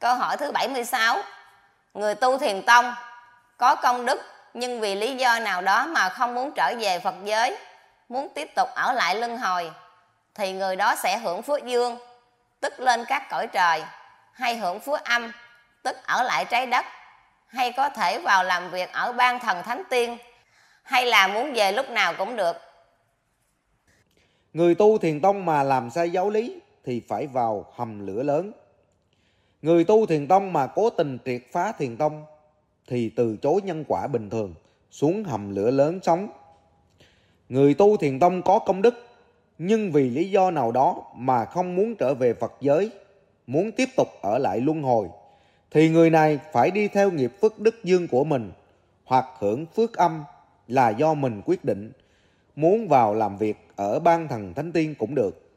Câu hỏi thứ 76. Người tu thiền tông có công đức nhưng vì lý do nào đó mà không muốn trở về Phật giới, muốn tiếp tục ở lại luân hồi thì người đó sẽ hưởng phước dương, tức lên các cõi trời, hay hưởng phước âm, tức ở lại trái đất, hay có thể vào làm việc ở ban thần thánh tiên, hay là muốn về lúc nào cũng được. Người tu thiền tông mà làm sai giáo lý thì phải vào hầm lửa lớn. Người tu thiền tông mà cố tình triệt phá thiền tông thì từ chối nhân quả bình thường, xuống hầm lửa lớn sống. Người tu thiền tông có công đức, nhưng vì lý do nào đó mà không muốn trở về Phật giới, muốn tiếp tục ở lại luân hồi, thì người này phải đi theo nghiệp phước đức dương của mình, hoặc hưởng phước âm là do mình quyết định, muốn vào làm việc ở ban thần thánh tiên cũng được.